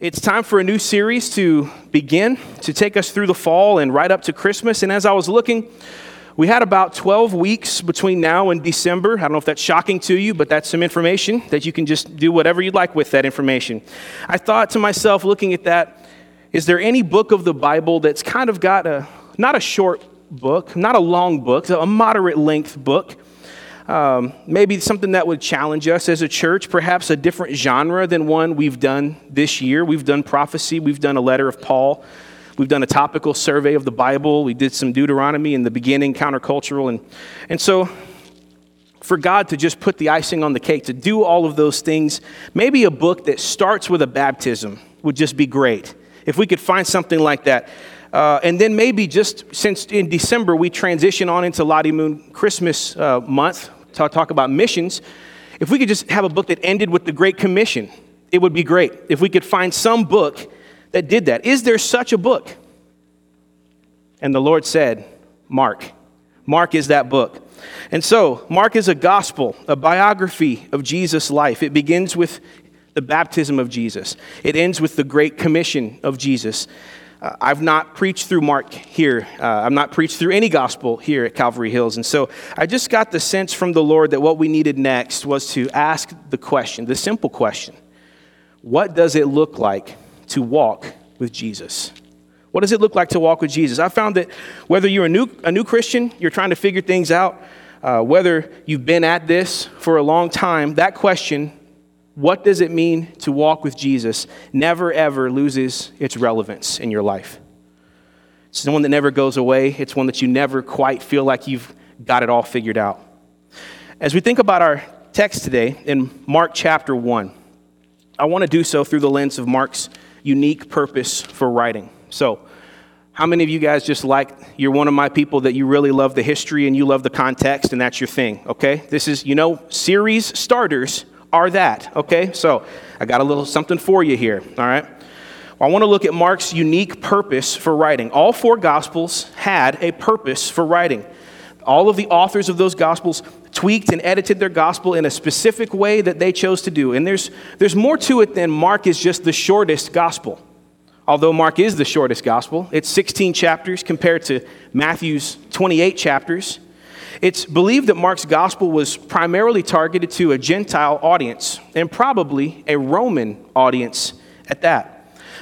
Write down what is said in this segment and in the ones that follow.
It's time for a new series to begin, to take us through the fall and right up to Christmas. And as I was looking, we had about 12 weeks between now and December. I don't know if that's shocking to you, but that's some information that you can just do whatever you'd like with that information. I thought to myself, looking at that, is there any book of the Bible that's kind of got a, not a short book, not a long book, a moderate length book? Um, maybe something that would challenge us as a church, perhaps a different genre than one we've done this year. We've done prophecy, we've done a letter of Paul, we've done a topical survey of the Bible, we did some Deuteronomy in the beginning, countercultural. And, and so, for God to just put the icing on the cake, to do all of those things, maybe a book that starts with a baptism would just be great. If we could find something like that. Uh, and then maybe just since in December we transition on into Lottie Moon Christmas uh, month, talk, talk about missions, if we could just have a book that ended with the Great Commission, it would be great. If we could find some book that did that. Is there such a book? And the Lord said, Mark. Mark is that book. And so, Mark is a gospel, a biography of Jesus' life. It begins with the baptism of Jesus, it ends with the great commission of Jesus. Uh, I've not preached through Mark here. Uh, I've not preached through any gospel here at Calvary Hills. And so I just got the sense from the Lord that what we needed next was to ask the question, the simple question What does it look like to walk with Jesus? What does it look like to walk with Jesus? I found that whether you're a new, a new Christian, you're trying to figure things out, uh, whether you've been at this for a long time, that question what does it mean to walk with Jesus never ever loses its relevance in your life. It's the one that never goes away, it's one that you never quite feel like you've got it all figured out. As we think about our text today in Mark chapter 1, I want to do so through the lens of Mark's unique purpose for writing. So, how many of you guys just like you're one of my people that you really love the history and you love the context and that's your thing, okay? This is, you know, series starters are that, okay? So I got a little something for you here, all right? I want to look at Mark's unique purpose for writing. All four Gospels had a purpose for writing. All of the authors of those Gospels tweaked and edited their Gospel in a specific way that they chose to do. And there's, there's more to it than Mark is just the shortest Gospel. Although Mark is the shortest Gospel, it's 16 chapters compared to Matthew's 28 chapters. It's believed that Mark's gospel was primarily targeted to a Gentile audience, and probably a Roman audience at that.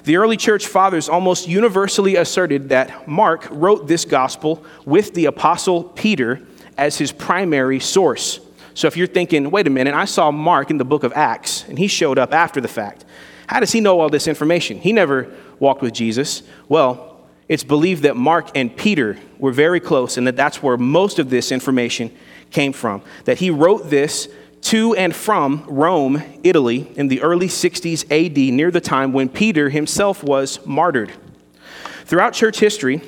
The early church fathers almost universally asserted that Mark wrote this gospel with the apostle Peter as his primary source. So if you're thinking, wait a minute, I saw Mark in the book of Acts, and he showed up after the fact. How does he know all this information? He never walked with Jesus. Well, it's believed that Mark and Peter were very close and that that's where most of this information came from. That he wrote this to and from Rome, Italy, in the early 60s AD, near the time when Peter himself was martyred. Throughout church history,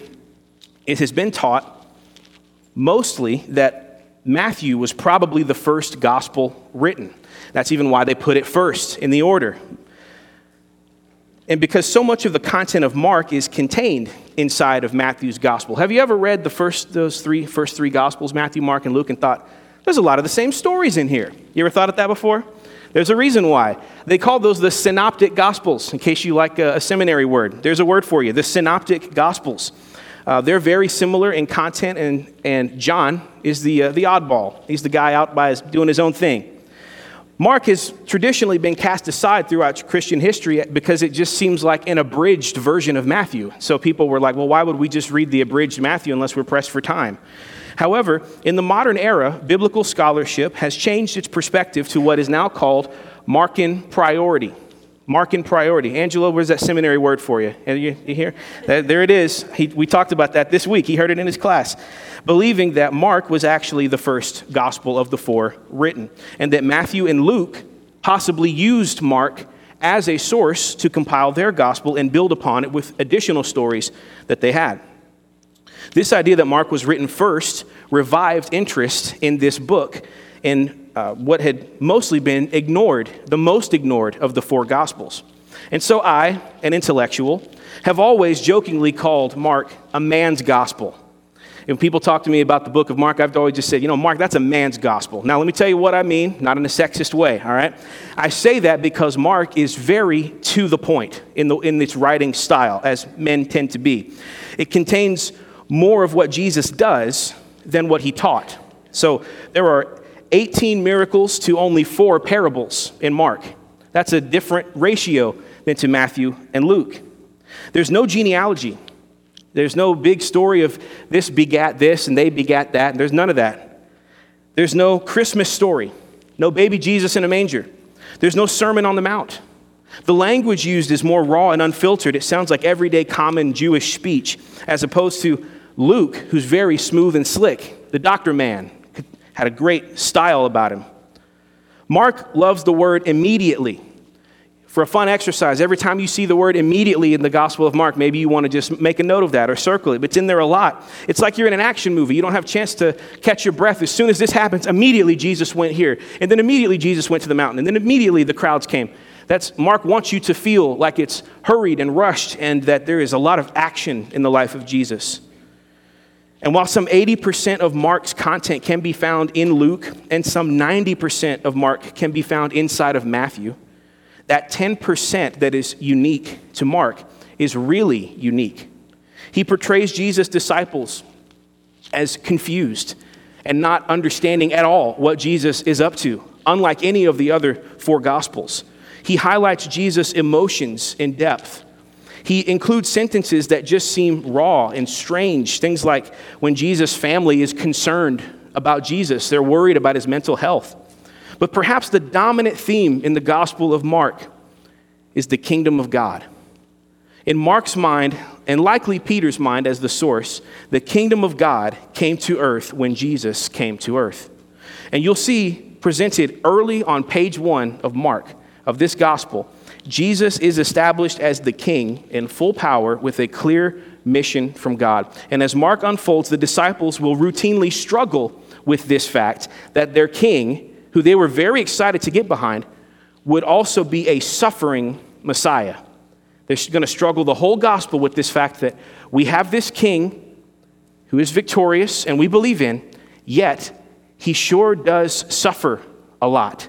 it has been taught mostly that Matthew was probably the first gospel written. That's even why they put it first in the order. And because so much of the content of Mark is contained inside of Matthew's gospel. Have you ever read the first those three first three gospels, Matthew, Mark, and Luke, and thought, there's a lot of the same stories in here? You ever thought of that before? There's a reason why. They call those the synoptic gospels, in case you like a, a seminary word. There's a word for you, the synoptic gospels. Uh, they're very similar in content, and, and John is the, uh, the oddball. He's the guy out by his, doing his own thing. Mark has traditionally been cast aside throughout Christian history because it just seems like an abridged version of Matthew. So people were like, well, why would we just read the abridged Matthew unless we're pressed for time? However, in the modern era, biblical scholarship has changed its perspective to what is now called Markan priority. Markan priority. Angelo, where's that seminary word for you? You, you hear? There it is. He, we talked about that this week. He heard it in his class believing that Mark was actually the first gospel of the four written, and that Matthew and Luke possibly used Mark as a source to compile their gospel and build upon it with additional stories that they had. This idea that Mark was written first revived interest in this book in uh, what had mostly been ignored, the most ignored of the four gospels. And so I, an intellectual, have always jokingly called Mark a man's gospel When people talk to me about the book of Mark, I've always just said, you know, Mark, that's a man's gospel. Now, let me tell you what I mean, not in a sexist way, all right? I say that because Mark is very to the point in, the, in its writing style, as men tend to be. It contains more of what Jesus does than what he taught. So there are 18 miracles to only four parables in Mark. That's a different ratio than to Matthew and Luke. There's no genealogy. There's no big story of this begat this and they begat that. There's none of that. There's no Christmas story, no baby Jesus in a manger. There's no Sermon on the Mount. The language used is more raw and unfiltered. It sounds like everyday common Jewish speech, as opposed to Luke, who's very smooth and slick. The doctor man had a great style about him. Mark loves the word immediately for a fun exercise, every time you see the word immediately in the Gospel of Mark, maybe you want to just make a note of that or circle it. But it's in there a lot. It's like you're in an action movie. You don't have a chance to catch your breath. As soon as this happens, immediately Jesus went here. And then immediately Jesus went to the mountain. And then immediately the crowds came. That's Mark wants you to feel like it's hurried and rushed and that there is a lot of action in the life of Jesus. And while some 80% of Mark's content can be found in Luke and some 90% of Mark can be found inside of Matthew, that 10% that is unique to Mark is really unique. He portrays Jesus' disciples as confused and not understanding at all what Jesus is up to, unlike any of the other four gospels. He highlights Jesus' emotions in depth. He includes sentences that just seem raw and strange. Things like when Jesus' family is concerned about Jesus, they're worried about his mental health. But perhaps the dominant theme in the Gospel of Mark is the kingdom of God. In Mark's mind, and likely Peter's mind as the source, the kingdom of God came to earth when Jesus came to earth. And you'll see presented early on page one of Mark, of this gospel, Jesus is established as the king in full power with a clear mission from God. And as Mark unfolds, the disciples will routinely struggle with this fact that their king who they were very excited to get behind, would also be a suffering Messiah. They're going to struggle the whole gospel with this fact that we have this king who is victorious and we believe in, yet he sure does suffer a lot.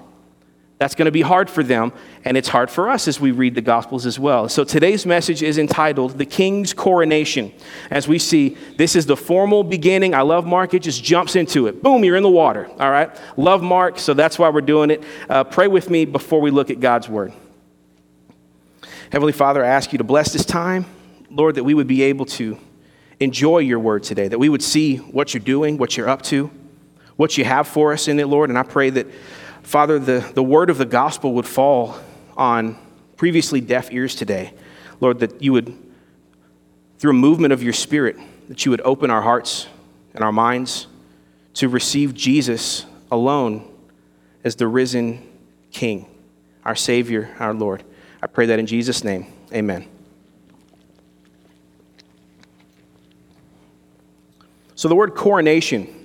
That's going to be hard for them, and it's hard for us as we read the Gospels as well. So today's message is entitled The King's Coronation. As we see, this is the formal beginning. I love Mark, it just jumps into it. Boom, you're in the water. All right? Love Mark, so that's why we're doing it. Uh, pray with me before we look at God's Word. Heavenly Father, I ask you to bless this time, Lord, that we would be able to enjoy your Word today, that we would see what you're doing, what you're up to, what you have for us in it, Lord. And I pray that Father, the, the word of the gospel would fall on previously deaf ears today. Lord, that you would, through a movement of your spirit, that you would open our hearts and our minds to receive Jesus alone as the risen King, our Savior, our Lord. I pray that in Jesus' name. Amen. So, the word coronation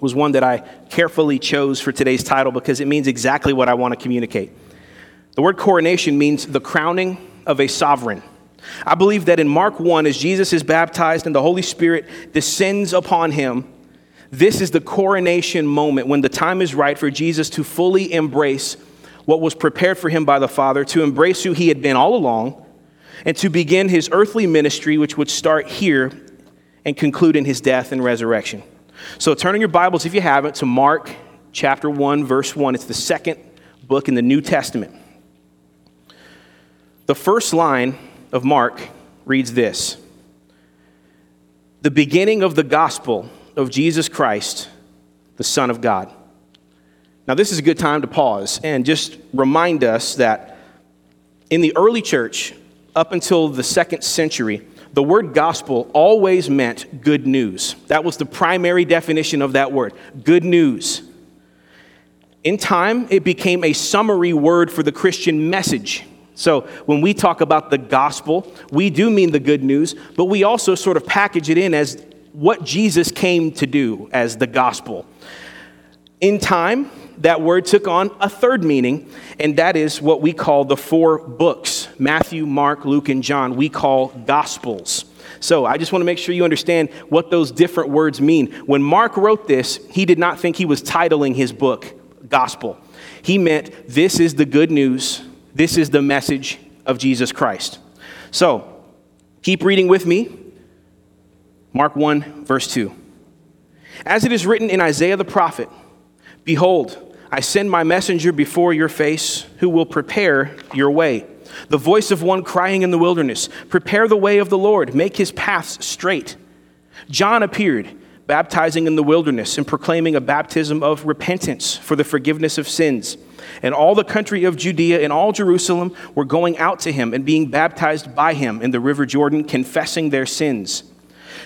was one that I carefully chose for today's title because it means exactly what I want to communicate. The word coronation means the crowning of a sovereign. I believe that in Mark 1, as Jesus is baptized and the Holy Spirit descends upon him, this is the coronation moment when the time is right for Jesus to fully embrace what was prepared for him by the Father, to embrace who he had been all along, and to begin his earthly ministry, which would start here and conclude in his death and resurrection. So turn in your Bibles, if you haven't, to Mark chapter 1, verse 1. It's the second book in the New Testament. The first line of Mark reads this The beginning of the gospel of Jesus Christ, the Son of God. Now, this is a good time to pause and just remind us that in the early church, up until the second century, the word gospel always meant good news. That was the primary definition of that word good news. In time, it became a summary word for the Christian message. So when we talk about the gospel, we do mean the good news, but we also sort of package it in as what Jesus came to do as the gospel. In time, that word took on a third meaning, and that is what we call the four books Matthew, Mark, Luke, and John. We call gospels. So I just want to make sure you understand what those different words mean. When Mark wrote this, he did not think he was titling his book Gospel. He meant this is the good news, this is the message of Jesus Christ. So keep reading with me. Mark 1, verse 2. As it is written in Isaiah the prophet, Behold, I send my messenger before your face who will prepare your way. The voice of one crying in the wilderness, Prepare the way of the Lord, make his paths straight. John appeared, baptizing in the wilderness and proclaiming a baptism of repentance for the forgiveness of sins. And all the country of Judea and all Jerusalem were going out to him and being baptized by him in the river Jordan, confessing their sins.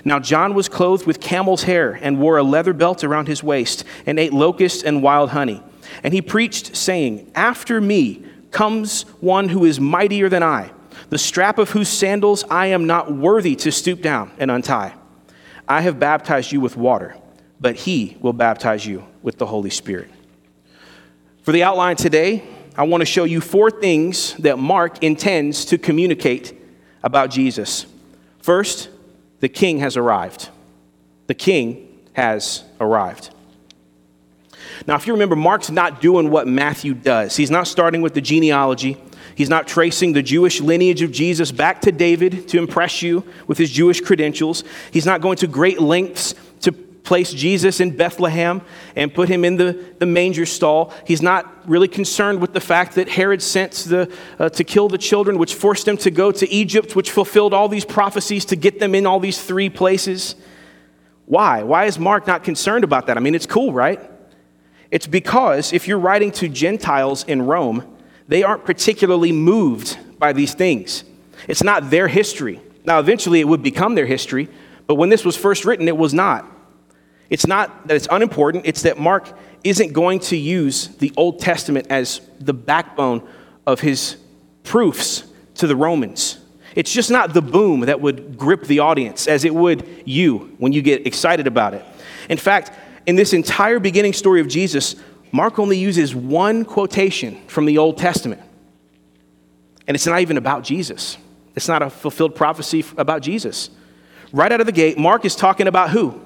Now John was clothed with camel's hair and wore a leather belt around his waist and ate locusts and wild honey. And he preached, saying, After me comes one who is mightier than I, the strap of whose sandals I am not worthy to stoop down and untie. I have baptized you with water, but he will baptize you with the Holy Spirit. For the outline today, I want to show you four things that Mark intends to communicate about Jesus. First, the king has arrived. The king has arrived. Now, if you remember, Mark's not doing what Matthew does. He's not starting with the genealogy. He's not tracing the Jewish lineage of Jesus back to David to impress you with his Jewish credentials. He's not going to great lengths to place Jesus in Bethlehem and put him in the, the manger stall. He's not really concerned with the fact that Herod sent the, uh, to kill the children, which forced them to go to Egypt, which fulfilled all these prophecies to get them in all these three places. Why? Why is Mark not concerned about that? I mean, it's cool, right? It's because if you're writing to Gentiles in Rome, they aren't particularly moved by these things. It's not their history. Now, eventually it would become their history, but when this was first written, it was not. It's not that it's unimportant, it's that Mark isn't going to use the Old Testament as the backbone of his proofs to the Romans. It's just not the boom that would grip the audience as it would you when you get excited about it. In fact, in this entire beginning story of Jesus, Mark only uses one quotation from the Old Testament. And it's not even about Jesus. It's not a fulfilled prophecy about Jesus. Right out of the gate, Mark is talking about who?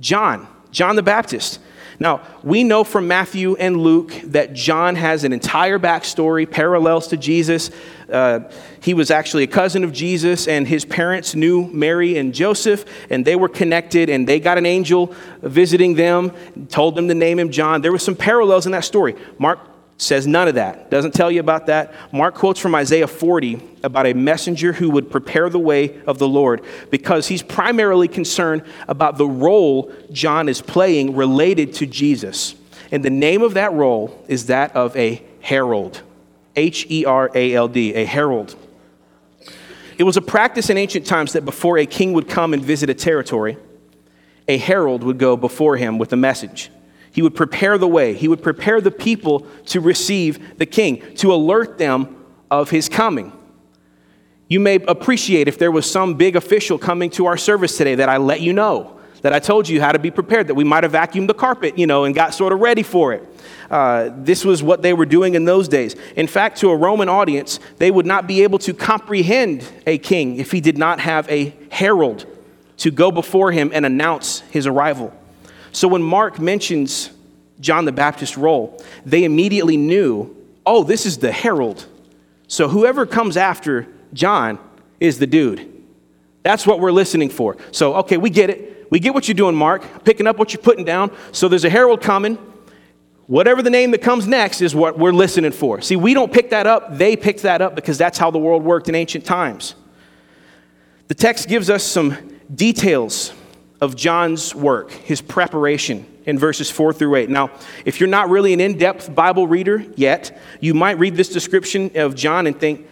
John, John the Baptist. Now, we know from Matthew and Luke that John has an entire backstory, parallels to Jesus. Uh, he was actually a cousin of Jesus, and his parents knew Mary and Joseph, and they were connected, and they got an angel visiting them, told them to name him John. There were some parallels in that story. Mark says none of that, doesn't tell you about that. Mark quotes from Isaiah 40 about a messenger who would prepare the way of the Lord because he's primarily concerned about the role John is playing related to Jesus. And the name of that role is that of a herald. H E R A L D, a herald. It was a practice in ancient times that before a king would come and visit a territory, a herald would go before him with a message. He would prepare the way. He would prepare the people to receive the king, to alert them of his coming. You may appreciate if there was some big official coming to our service today that I let you know, that I told you how to be prepared, that we might have vacuumed the carpet, you know, and got sort of ready for it. Uh, this was what they were doing in those days. In fact, to a Roman audience, they would not be able to comprehend a king if he did not have a herald to go before him and announce his arrival. So when Mark mentions John the Baptist's role, they immediately knew, oh, this is the herald. So whoever comes after John is the dude. That's what we're listening for. So, okay, we get it. We get what you're doing, Mark, picking up what you're putting down. So there's a herald coming. Whatever the name that comes next is what we're listening for. See, we don't pick that up, they picked that up because that's how the world worked in ancient times. The text gives us some details of John's work, his preparation in verses 4 through 8. Now, if you're not really an in depth Bible reader yet, you might read this description of John and think,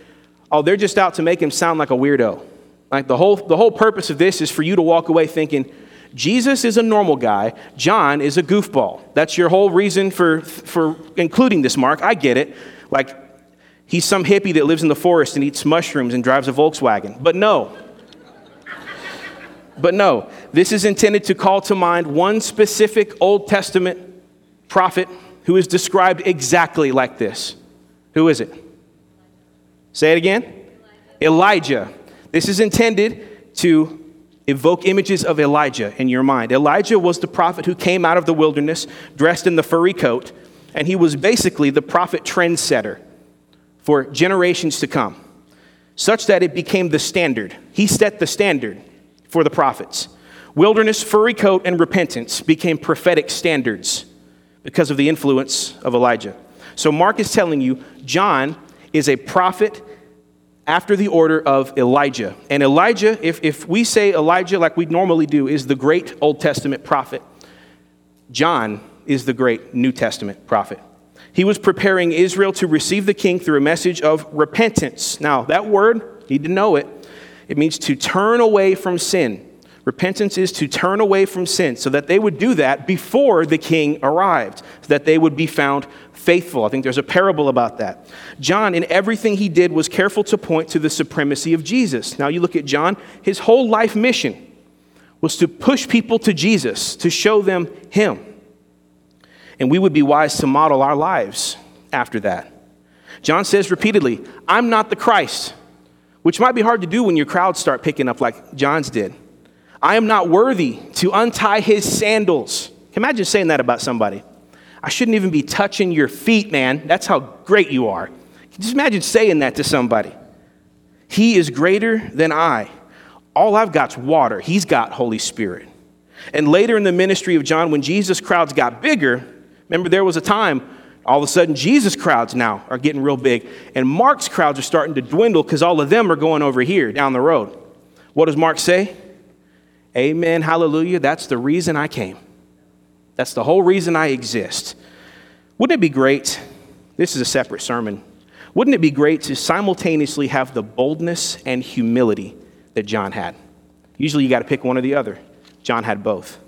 oh, they're just out to make him sound like a weirdo. Like the whole, the whole purpose of this is for you to walk away thinking, Jesus is a normal guy, John is a goofball. That's your whole reason for, for including this, Mark. I get it. Like, he's some hippie that lives in the forest and eats mushrooms and drives a Volkswagen. But no, but no, this is intended to call to mind one specific Old Testament prophet who is described exactly like this. Who is it? Say it again. Elijah. This is intended to evoke images of Elijah in your mind. Elijah was the prophet who came out of the wilderness dressed in the furry coat, and he was basically the prophet trendsetter for generations to come, such that it became the standard. He set the standard for the prophets. Wilderness, furry coat, and repentance became prophetic standards because of the influence of Elijah. So Mark is telling you John is a prophet after the order of Elijah. And Elijah, if, if we say Elijah like we normally do, is the great Old Testament prophet, John is the great New Testament prophet. He was preparing Israel to receive the king through a message of repentance. Now, that word, need to know it, it means to turn away from sin. Repentance is to turn away from sin so that they would do that before the king arrived, so that they would be found faithful. I think there's a parable about that. John, in everything he did, was careful to point to the supremacy of Jesus. Now, you look at John, his whole life mission was to push people to Jesus, to show them him. And we would be wise to model our lives after that. John says repeatedly, I'm not the Christ, which might be hard to do when your crowds start picking up like John's did. I am not worthy to untie his sandals. Imagine saying that about somebody. I shouldn't even be touching your feet, man. That's how great you are. Just imagine saying that to somebody. He is greater than I. All I've got's water. He's got Holy Spirit. And later in the ministry of John, when Jesus' crowds got bigger, remember there was a time all of a sudden Jesus' crowds now are getting real big, and Mark's crowds are starting to dwindle because all of them are going over here down the road. What does Mark say? Amen, hallelujah. That's the reason I came. That's the whole reason I exist. Wouldn't it be great? This is a separate sermon. Wouldn't it be great to simultaneously have the boldness and humility that John had? Usually you got to pick one or the other. John had both.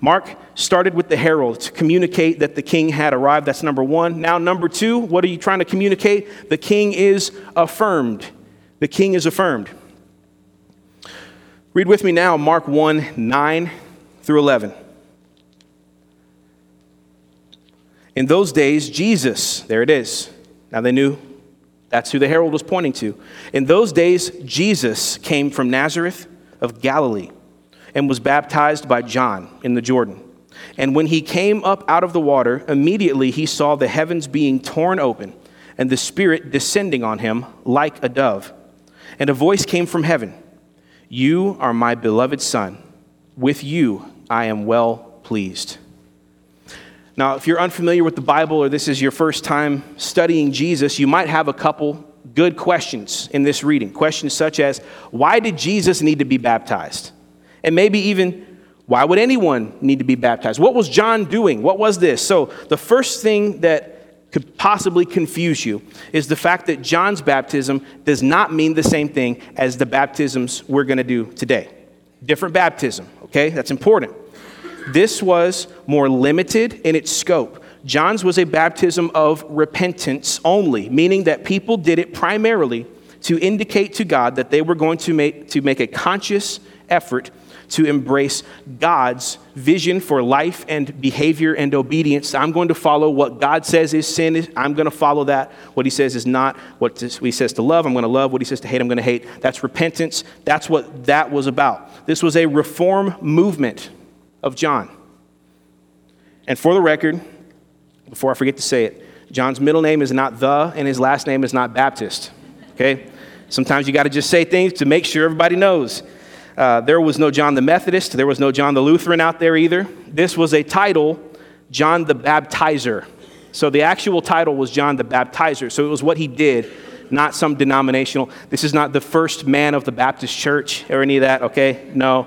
Mark started with the herald to communicate that the king had arrived. That's number one. Now, number two, what are you trying to communicate? The king is affirmed. The king is affirmed. Read with me now Mark 1 9 through 11. In those days, Jesus, there it is. Now they knew that's who the herald was pointing to. In those days, Jesus came from Nazareth of Galilee and was baptized by John in the Jordan. And when he came up out of the water, immediately he saw the heavens being torn open and the Spirit descending on him like a dove. And a voice came from heaven. You are my beloved Son. With you I am well pleased. Now, if you're unfamiliar with the Bible or this is your first time studying Jesus, you might have a couple good questions in this reading. Questions such as Why did Jesus need to be baptized? And maybe even, Why would anyone need to be baptized? What was John doing? What was this? So, the first thing that could possibly confuse you is the fact that John's baptism does not mean the same thing as the baptisms we're going to do today. Different baptism, okay? That's important. This was more limited in its scope. John's was a baptism of repentance only, meaning that people did it primarily to indicate to God that they were going to make, to make a conscious effort to embrace God's vision for life and behavior and obedience. I'm going to follow what God says is sin. I'm going to follow that. What he says is not. What he says to love, I'm going to love. What he says to hate, I'm going to hate. That's repentance. That's what that was about. This was a reform movement of John. And for the record, before I forget to say it, John's middle name is not the, and his last name is not Baptist. Okay? Sometimes you got to just say things to make sure everybody knows. Uh, there was no John the Methodist, there was no John the Lutheran out there either. This was a title, John the Baptizer. So the actual title was John the Baptizer. So it was what he did, not some denominational. This is not the first man of the Baptist church or any of that, okay? No.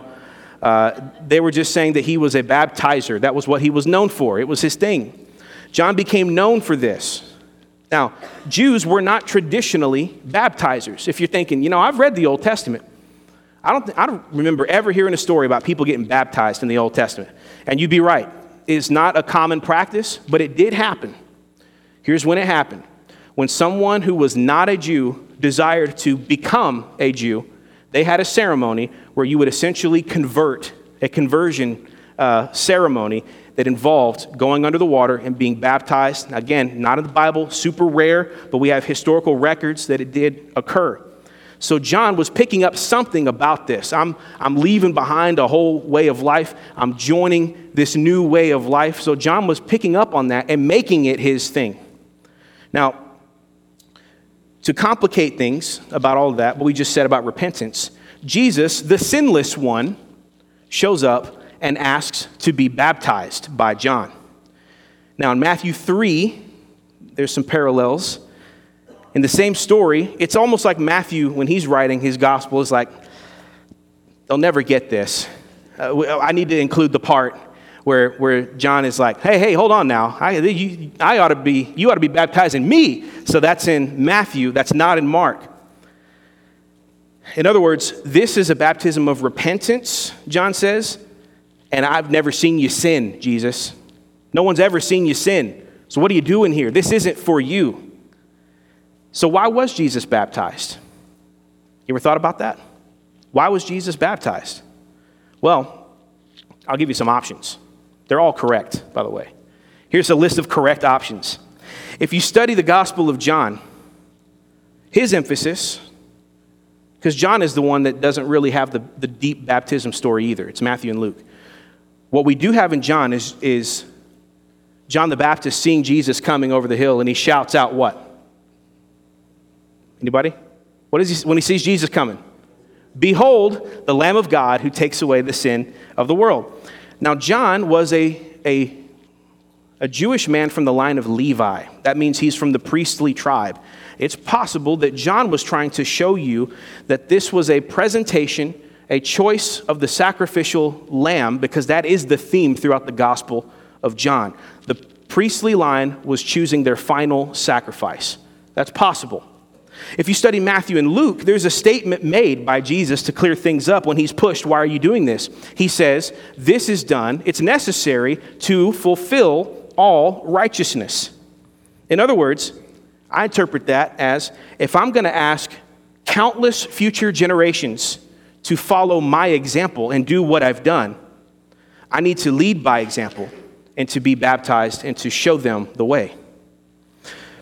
Uh, they were just saying that he was a baptizer. That was what he was known for, it was his thing. John became known for this. Now, Jews were not traditionally baptizers. If you're thinking, you know, I've read the Old Testament. I don't, th- I don't remember ever hearing a story about people getting baptized in the Old Testament. And you'd be right. It's not a common practice, but it did happen. Here's when it happened when someone who was not a Jew desired to become a Jew, they had a ceremony where you would essentially convert, a conversion uh, ceremony that involved going under the water and being baptized. Again, not in the Bible, super rare, but we have historical records that it did occur. So John was picking up something about this. I'm, I'm leaving behind a whole way of life. I'm joining this new way of life. So John was picking up on that and making it his thing. Now, to complicate things about all of that, what we just said about repentance, Jesus, the sinless one, shows up and asks to be baptized by John. Now, in Matthew 3, there's some parallels. In the same story, it's almost like Matthew, when he's writing his gospel, is like, they'll never get this. Uh, I need to include the part where, where John is like, hey, hey, hold on now. I, you, I ought to be, you ought to be baptizing me. So that's in Matthew, that's not in Mark. In other words, this is a baptism of repentance, John says, and I've never seen you sin, Jesus. No one's ever seen you sin. So what are you doing here? This isn't for you. So why was Jesus baptized? You ever thought about that? Why was Jesus baptized? Well, I'll give you some options. They're all correct, by the way. Here's a list of correct options. If you study the Gospel of John, his emphasis, because John is the one that doesn't really have the, the deep baptism story either, it's Matthew and Luke. What we do have in John is, is John the Baptist seeing Jesus coming over the hill, and he shouts out what? Anybody? What is he when he sees Jesus coming? Behold, the Lamb of God who takes away the sin of the world. Now, John was a, a, a Jewish man from the line of Levi. That means he's from the priestly tribe. It's possible that John was trying to show you that this was a presentation, a choice of the sacrificial lamb, because that is the theme throughout the Gospel of John. The priestly line was choosing their final sacrifice. That's possible. If you study Matthew and Luke, there's a statement made by Jesus to clear things up when he's pushed, Why are you doing this? He says, This is done, it's necessary to fulfill all righteousness. In other words, I interpret that as if I'm going to ask countless future generations to follow my example and do what I've done, I need to lead by example and to be baptized and to show them the way.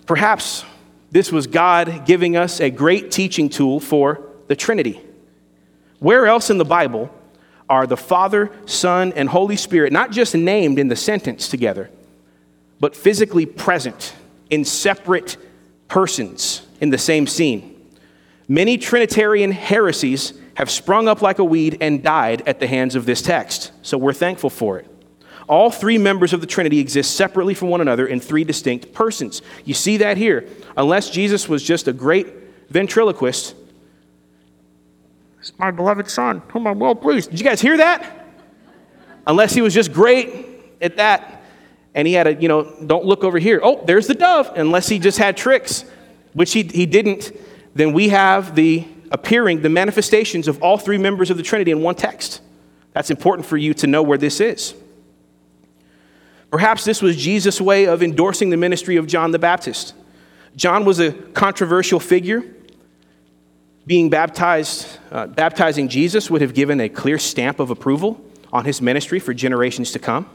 Perhaps this was God giving us a great teaching tool for the Trinity. Where else in the Bible are the Father, Son, and Holy Spirit not just named in the sentence together, but physically present in separate persons in the same scene? Many Trinitarian heresies have sprung up like a weed and died at the hands of this text, so we're thankful for it. All three members of the Trinity exist separately from one another in three distinct persons. You see that here. Unless Jesus was just a great ventriloquist, my beloved son, whom I'm well pleased. Did you guys hear that? Unless he was just great at that, and he had a, you know, don't look over here. Oh, there's the dove. Unless he just had tricks, which he, he didn't, then we have the appearing, the manifestations of all three members of the Trinity in one text. That's important for you to know where this is. Perhaps this was Jesus' way of endorsing the ministry of John the Baptist. John was a controversial figure. Being baptized, uh, baptizing Jesus would have given a clear stamp of approval on his ministry for generations to come.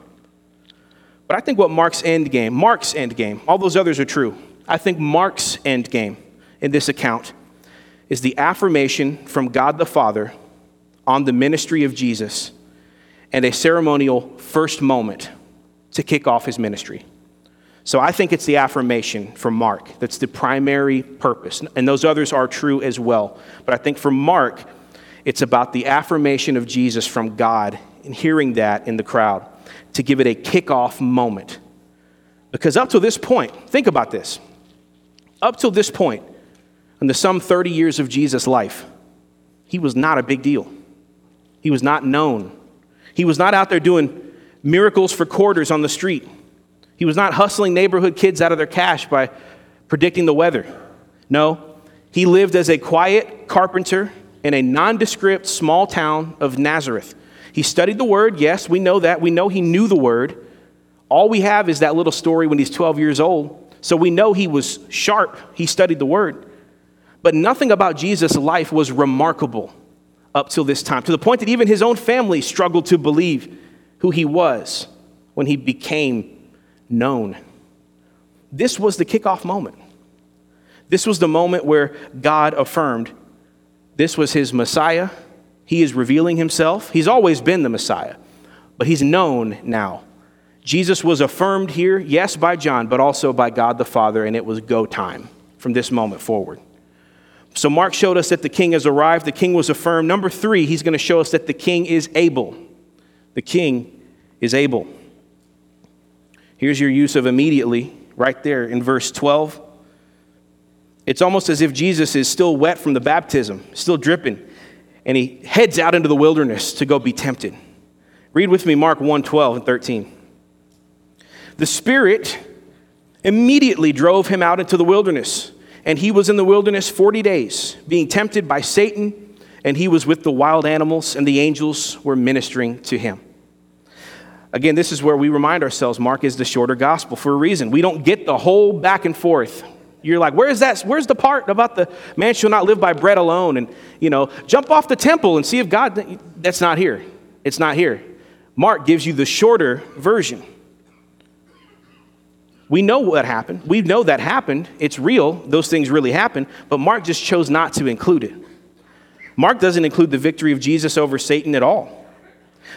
But I think what Mark's end game, Mark's end game, all those others are true. I think Mark's end game in this account is the affirmation from God the Father on the ministry of Jesus and a ceremonial first moment to kick off his ministry. So I think it's the affirmation from Mark that's the primary purpose. And those others are true as well. But I think for Mark, it's about the affirmation of Jesus from God and hearing that in the crowd to give it a kickoff moment. Because up to this point, think about this. Up till this point, in the some 30 years of Jesus' life, he was not a big deal. He was not known. He was not out there doing miracles for quarters on the street. He was not hustling neighborhood kids out of their cash by predicting the weather. No, he lived as a quiet carpenter in a nondescript small town of Nazareth. He studied the word, yes, we know that. We know he knew the word. All we have is that little story when he's 12 years old. So we know he was sharp, he studied the word. But nothing about Jesus' life was remarkable up till this time, to the point that even his own family struggled to believe who he was when he became known. This was the kickoff moment. This was the moment where God affirmed This was his Messiah. He is revealing himself. He's always been the Messiah, but he's known now. Jesus was affirmed here, yes, by John, but also by God the Father, and it was go time from this moment forward. So, Mark showed us that the king has arrived, the king was affirmed. Number three, he's going to show us that the king is able. The king is able. Here's your use of immediately, right there in verse 12. It's almost as if Jesus is still wet from the baptism, still dripping, and he heads out into the wilderness to go be tempted. Read with me Mark 1 12 and 13. The Spirit immediately drove him out into the wilderness, and he was in the wilderness 40 days, being tempted by Satan, and he was with the wild animals, and the angels were ministering to him. Again, this is where we remind ourselves Mark is the shorter gospel for a reason. We don't get the whole back and forth you're like, where's that? Where's the part about the man shall not live by bread alone? And, you know, jump off the temple and see if God, that's not here. It's not here. Mark gives you the shorter version. We know what happened. We know that happened. It's real. Those things really happened. But Mark just chose not to include it. Mark doesn't include the victory of Jesus over Satan at all.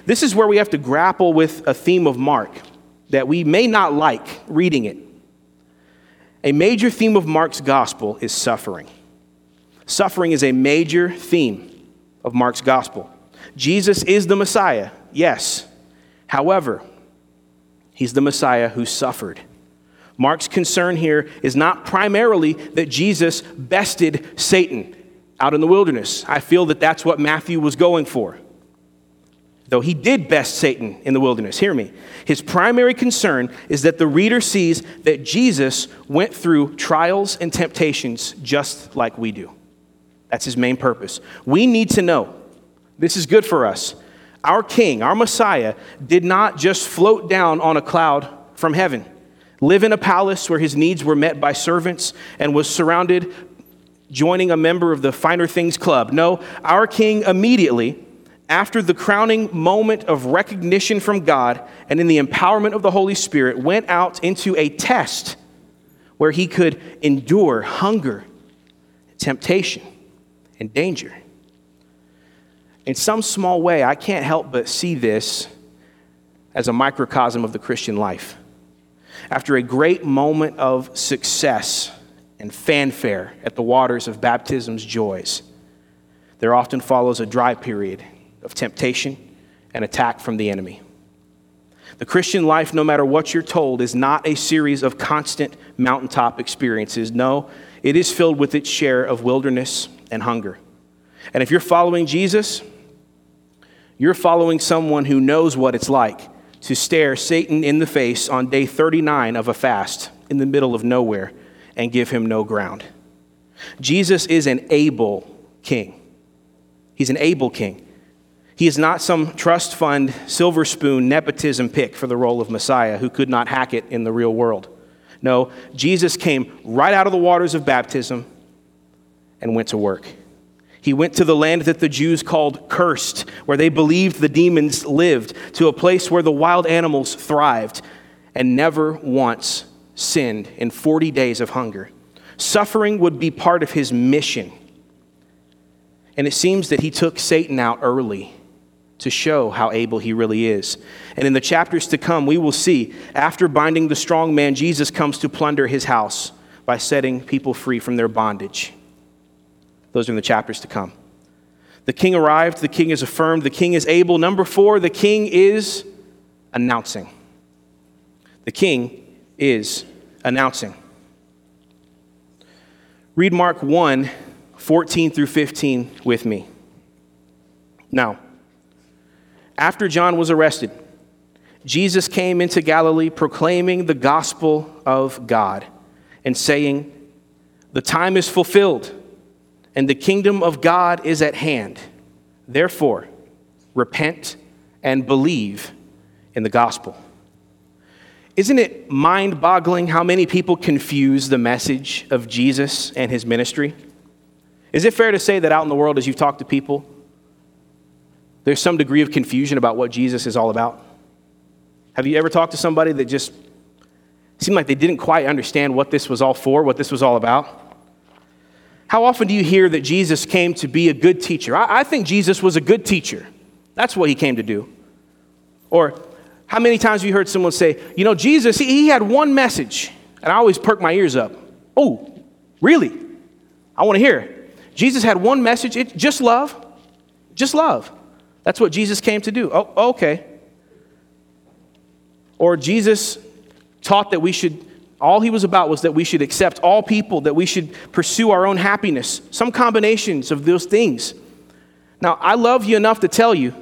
This is where we have to grapple with a theme of Mark that we may not like reading it. A major theme of Mark's gospel is suffering. Suffering is a major theme of Mark's gospel. Jesus is the Messiah, yes. However, he's the Messiah who suffered. Mark's concern here is not primarily that Jesus bested Satan out in the wilderness. I feel that that's what Matthew was going for though he did best Satan in the wilderness. Hear me. His primary concern is that the reader sees that Jesus went through trials and temptations just like we do. That's his main purpose. We need to know this is good for us. Our king, our Messiah, did not just float down on a cloud from heaven, live in a palace where his needs were met by servants, and was surrounded, joining a member of the Finer Things Club. No, our king immediately after the crowning moment of recognition from God and in the empowerment of the Holy Spirit, went out into a test where he could endure hunger, temptation, and danger. In some small way, I can't help but see this as a microcosm of the Christian life. After a great moment of success and fanfare at the waters of baptism's joys, there often follows a dry period of temptation and attack from the enemy. The Christian life, no matter what you're told, is not a series of constant mountaintop experiences. No, it is filled with its share of wilderness and hunger. And if you're following Jesus, you're following someone who knows what it's like to stare Satan in the face on day 39 of a fast in the middle of nowhere and give him no ground. Jesus is an able king. He's an able king. He is not some trust fund, silver spoon, nepotism pick for the role of Messiah who could not hack it in the real world. No, Jesus came right out of the waters of baptism and went to work. He went to the land that the Jews called cursed, where they believed the demons lived, to a place where the wild animals thrived, and never once sinned in 40 days of hunger. Suffering would be part of his mission. And it seems that he took Satan out early to show how able he really is. And in the chapters to come, we will see after binding the strong man, Jesus comes to plunder his house by setting people free from their bondage. Those are in the chapters to come. The king arrived, the king is affirmed, the king is able. Number four, the king is announcing. The king is announcing. Read Mark 1 14 through 15 with me. Now, after John was arrested, Jesus came into Galilee proclaiming the gospel of God and saying, The time is fulfilled and the kingdom of God is at hand. Therefore, repent and believe in the gospel. Isn't it mind boggling how many people confuse the message of Jesus and his ministry? Is it fair to say that out in the world, as you've talked to people, there's some degree of confusion about what Jesus is all about. Have you ever talked to somebody that just seemed like they didn't quite understand what this was all for, what this was all about? How often do you hear that Jesus came to be a good teacher? I, I think Jesus was a good teacher. That's what he came to do. Or how many times have you heard someone say, you know, Jesus, he, he had one message, and I always perk my ears up. Oh, really? I want to hear. Jesus had one message, it, just love. Just love. That's what Jesus came to do. Oh, okay. Or Jesus taught that we should, all he was about was that we should accept all people, that we should pursue our own happiness. Some combinations of those things. Now, I love you enough to tell you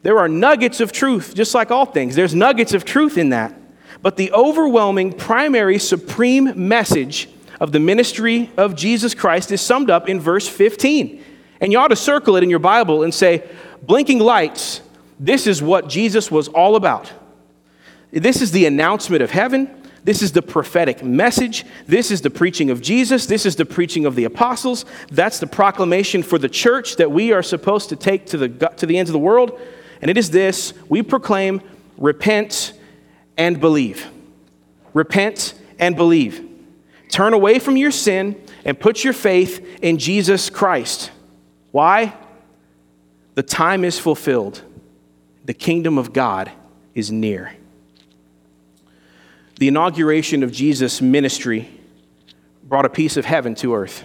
there are nuggets of truth, just like all things. There's nuggets of truth in that. But the overwhelming, primary, supreme message of the ministry of Jesus Christ is summed up in verse 15. And you ought to circle it in your Bible and say, blinking lights, this is what Jesus was all about. This is the announcement of heaven. This is the prophetic message. This is the preaching of Jesus. This is the preaching of the apostles. That's the proclamation for the church that we are supposed to take to the, to the ends of the world. And it is this we proclaim, repent and believe. Repent and believe. Turn away from your sin and put your faith in Jesus Christ. Why? The time is fulfilled, the kingdom of God is near the inauguration of Jesus' ministry brought a piece of heaven to earth.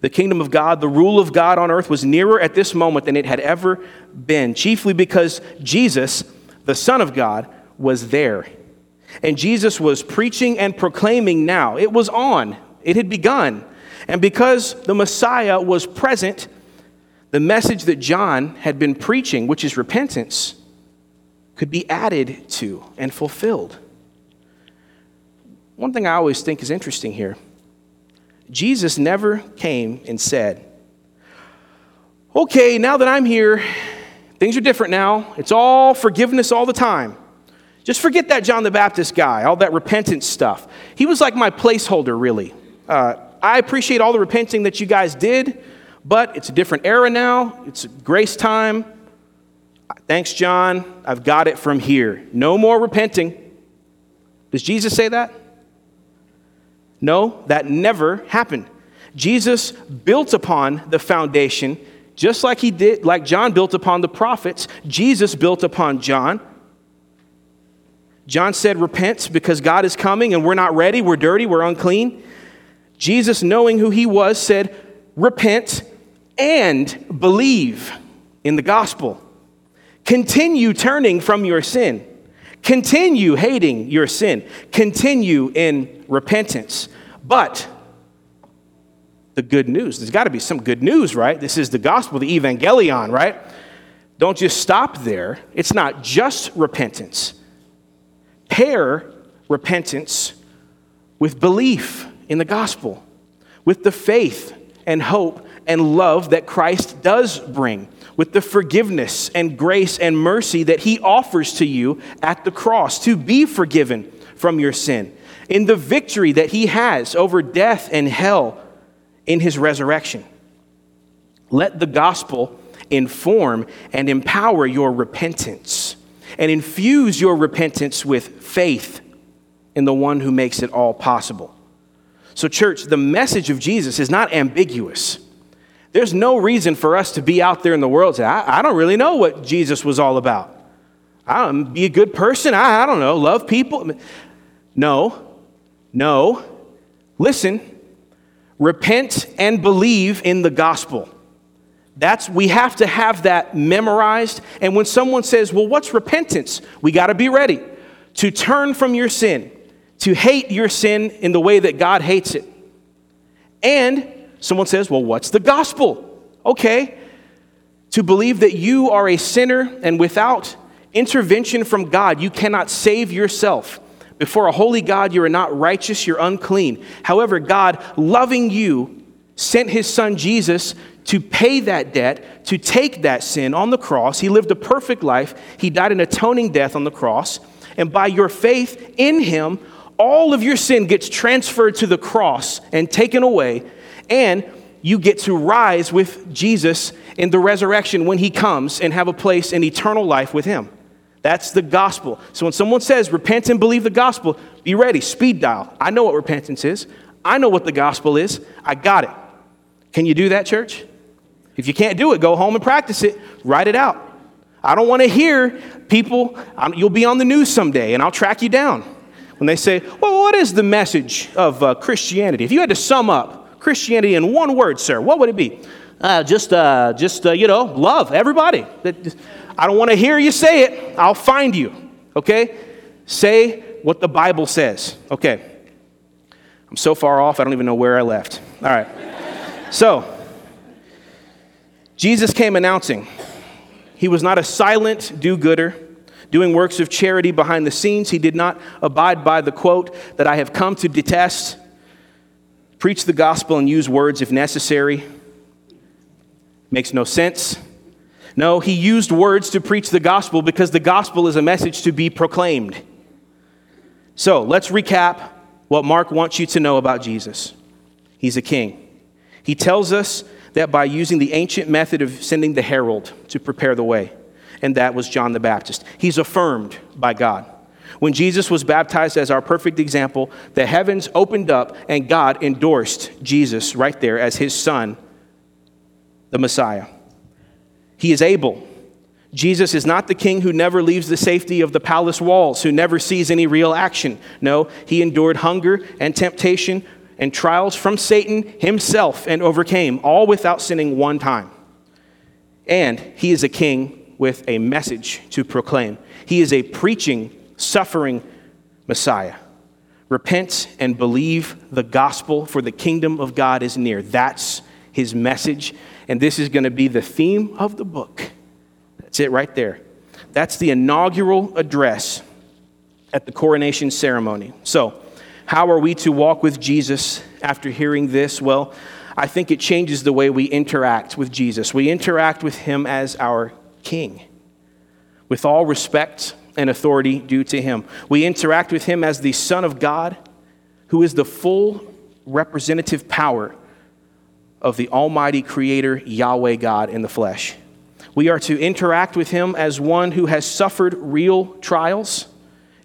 The kingdom of God, the rule of God on earth, was nearer at this moment than it had ever been, chiefly because Jesus, the Son of God, was there. And Jesus was preaching and proclaiming now. It was on, it had begun. And because the Messiah was present, the message that John had been preaching, which is repentance, could be added to and fulfilled. One thing I always think is interesting here Jesus never came and said, Okay, now that I'm here, things are different now. It's all forgiveness all the time. Just forget that John the Baptist guy, all that repentance stuff. He was like my placeholder, really. Uh, I appreciate all the repenting that you guys did, but it's a different era now. It's grace time. Thanks, John. I've got it from here. No more repenting. Does Jesus say that? No, that never happened. Jesus built upon the foundation just like he did like John built upon the prophets. Jesus built upon John. John said, "Repent because God is coming and we're not ready, we're dirty, we're unclean." Jesus, knowing who he was, said, "Repent and believe in the gospel. Continue turning from your sin." Continue hating your sin. Continue in repentance. But the good news, there's got to be some good news, right? This is the gospel, the evangelion, right? Don't just stop there. It's not just repentance. Pair repentance with belief in the gospel, with the faith and hope and love that Christ does bring with the forgiveness and grace and mercy that He offers to you at the cross to be forgiven from your sin, in the victory that He has over death and hell in His resurrection. Let the gospel inform and empower your repentance and infuse your repentance with faith in the one who makes it all possible. So, church, the message of Jesus is not ambiguous. There's no reason for us to be out there in the world say, I, I don't really know what Jesus was all about. I don't be a good person. I, I don't know, love people. No, no. Listen, repent and believe in the gospel. That's we have to have that memorized. And when someone says, "Well, what's repentance?" We got to be ready to turn from your sin, to hate your sin in the way that God hates it. And Someone says, Well, what's the gospel? Okay. To believe that you are a sinner and without intervention from God, you cannot save yourself. Before a holy God, you are not righteous, you're unclean. However, God, loving you, sent his son Jesus to pay that debt, to take that sin on the cross. He lived a perfect life, he died an atoning death on the cross. And by your faith in him, all of your sin gets transferred to the cross and taken away and you get to rise with Jesus in the resurrection when he comes and have a place in eternal life with him. That's the gospel. So when someone says repent and believe the gospel, be ready, speed dial. I know what repentance is. I know what the gospel is. I got it. Can you do that, church? If you can't do it, go home and practice it. Write it out. I don't want to hear people, you'll be on the news someday and I'll track you down. When they say, well, what is the message of uh, Christianity? If you had to sum up Christianity in one word, sir, what would it be? Uh, just, uh, just uh, you know, love everybody. I don't want to hear you say it. I'll find you. Okay? Say what the Bible says. Okay. I'm so far off, I don't even know where I left. All right. So, Jesus came announcing. He was not a silent do gooder doing works of charity behind the scenes. He did not abide by the quote that I have come to detest preach the gospel and use words if necessary. Makes no sense. No, he used words to preach the gospel because the gospel is a message to be proclaimed. So let's recap what Mark wants you to know about Jesus. He's a king. He tells us that by using the ancient method of sending the herald to prepare the way, and that was John the Baptist. He's affirmed by God. When Jesus was baptized as our perfect example, the heavens opened up and God endorsed Jesus right there as his son, the Messiah. He is able. Jesus is not the king who never leaves the safety of the palace walls, who never sees any real action. No, he endured hunger and temptation and trials from Satan himself and overcame, all without sinning one time. And he is a king with a message to proclaim. He is a preaching, suffering Messiah. Repent and believe the gospel, for the kingdom of God is near. That's his message. And this is going to be the theme of the book. That's it right there. That's the inaugural address at the coronation ceremony. So, how are we to walk with Jesus after hearing this? Well, I think it changes the way we interact with Jesus. We interact with him as our king, with all respect and authority due to him. We interact with him as the Son of God, who is the full representative power of the Almighty Creator, Yahweh God in the flesh. We are to interact with him as one who has suffered real trials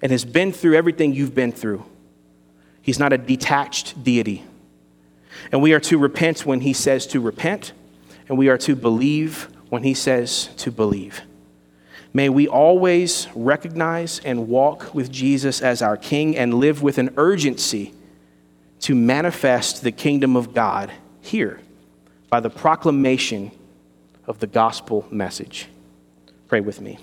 and has been through everything you've been through. He's not a detached deity. And we are to repent when he says to repent, and we are to believe when he says to believe. May we always recognize and walk with Jesus as our King and live with an urgency to manifest the kingdom of God here by the proclamation of the gospel message. Pray with me.